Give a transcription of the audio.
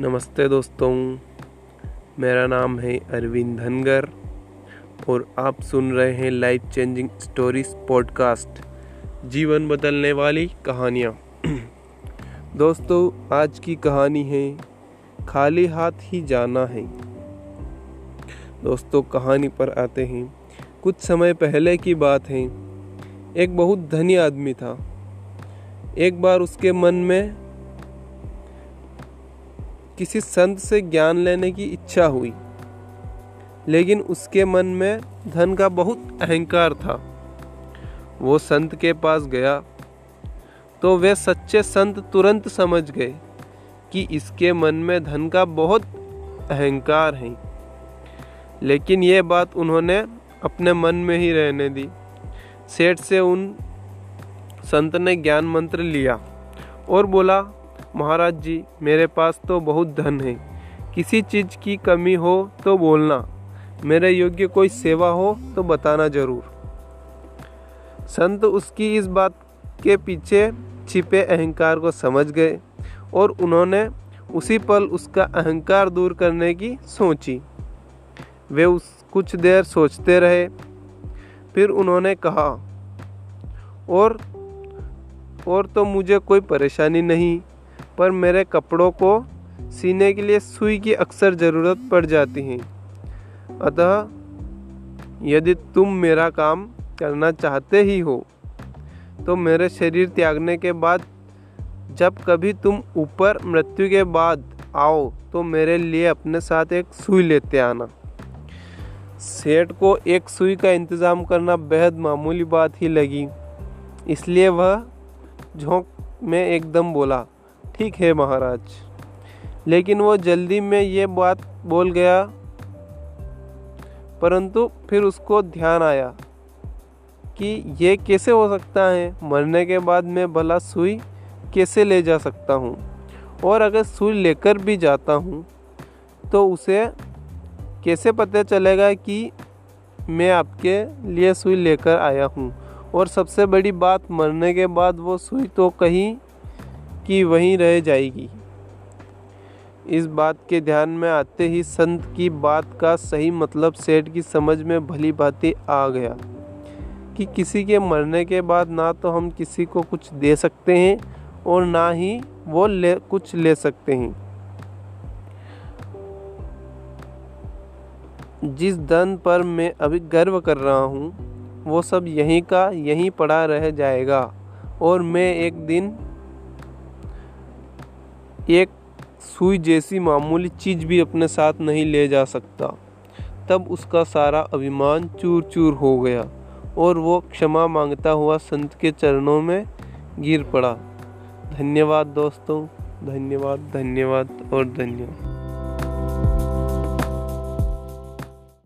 नमस्ते दोस्तों, मेरा नाम है अरविंद धनगर और आप सुन रहे हैं लाइफ चेंजिंग स्टोरीज पॉडकास्ट जीवन बदलने वाली कहानियाँ। दोस्तों, आज की कहानी है, खाली हाथ ही जाना है। दोस्तों, कहानी पर आते हैं। कुछ समय पहले की बात है, एक बहुत धनी आदमी था। एक बार उसके मन में किसी संत से ज्ञान लेने की इच्छा हुई। लेकिन उसके मन में धन का बहुत अहंकार था। वो संत के पास गया तो वे सच्चे संत तुरंत समझ गए कि इसके मन में धन का बहुत अहंकार है। लेकिन ये बात उन्होंने अपने मन में ही रहने दी। सेठ से उन संत ने ज्ञान मंत्र लिया और बोला महाराज जी, मेरे पास तो बहुत धन है। किसी चीज़ की कमी हो तो बोलना। मेरे योग्य कोई सेवा हो तो बताना ज़रूर। संत उसकी इस बात के पीछे छिपे अहंकार को समझ गए और उन्होंने उसी पल उसका अहंकार दूर करने की सोची। वे उस कुछ देर सोचते रहे, फिर उन्होंने कहा, और और तो मुझे कोई परेशानी नहीं। पर मेरे कपड़ों को सीने के लिए सुई की अक्सर ज़रूरत पड़ जाती है। अतः, यदि तुम मेरा काम करना चाहते ही हो तो मेरे शरीर त्यागने के बाद, जब कभी तुम ऊपर मृत्यु के बाद आओ तो मेरे लिए अपने साथ एक सुई लेते आना। सेठ को एक सुई का इंतज़ाम करना बेहद मामूली बात ही लगी। इसलिए वह झोंक में एकदम बोला ठीक है महाराज। लेकिन वो जल्दी में ये बात बोल गया। परंतु फिर उसको ध्यान आया कि ये कैसे हो सकता है? मरने के बाद मैं भला सुई कैसे ले जा सकता हूँ? और अगर सुई लेकर भी जाता हूँ तो उसे कैसे पता चलेगा कि मैं आपके लिए सुई लेकर आया हूँ? और सबसे बड़ी बात, मरने के बाद वो सुई तो कहीं की वहीं रह जाएगी। इस बात के ध्यान में आते ही संत की बात का सही मतलब सेठ की समझ में भली भांति आ गया कि किसी के मरने के बाद ना तो हम किसी को कुछ दे सकते हैं और ना ही वो ले, कुछ ले सकते हैं। जिस धन पर मैं अभी गर्व कर रहा हूँ, वो सब यहीं का यहीं पड़ा रह जाएगा और मैं एक दिन एक सुई जैसी मामूली चीज़ भी अपने साथ नहीं ले जा सकता। तब उसका सारा अभिमान चूर चूर हो गया और वो क्षमा माँगता हुआ संत के चरणों में गिर पड़ा। धन्यवाद दोस्तों, धन्यवाद धन्यवाद और धन्यवाद।